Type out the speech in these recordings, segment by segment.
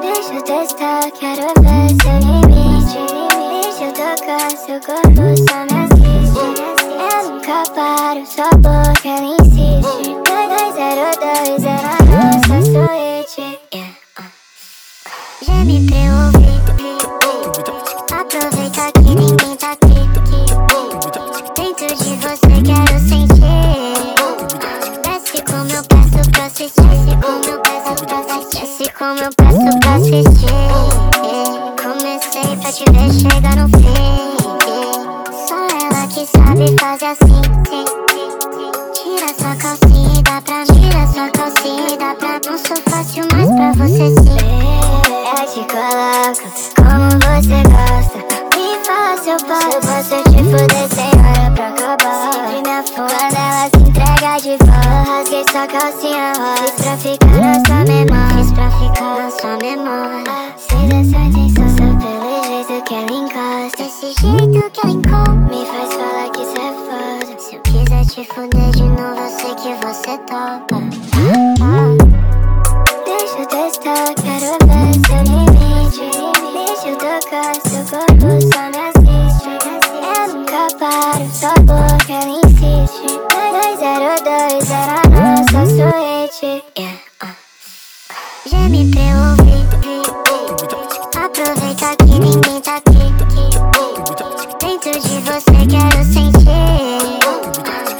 Deixa eu testar, quero ver seu limite. Deixa eu tocar seu corpo, só me assiste. Eu nunca paro, só porque ela insiste. 2202 era é nossa suíte. Yeah. Uh. Já me preouvi. Aproveita que ninguém tá aqui. Desce como eu peço pra assistir. Comecei pra te ver chegar no fim. Só ela que sabe fazer assim. Tira sua calcinha e dá pra mim. Tira sua calcinha e dá pra Não sou fácil, mas pra você sim. Eu te coloco como você gosta. Me fala se eu posso. Posso te fuder essa calcinha rosa Fiz pra ficar na sua memória. Fiz pra ficar na sua memória. Fez essa atenção só pelo jeito que ela encosta. Desse jeito que ela encosta Me faz falar que isso é foda. Se eu quiser te fuder de novo Eu sei que você topa. Deixa eu testar, quero ver seu limite. Deixa eu tocar seu corpo, só me assiste. Eu nunca paro, só boca ela insiste. 202 era sou suede yeah. Aproveita que ninguém tá aqui Dentro de você quero sentir.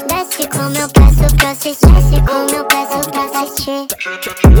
Desce com meu passo pra assistir Desce com meu passo pra assistir.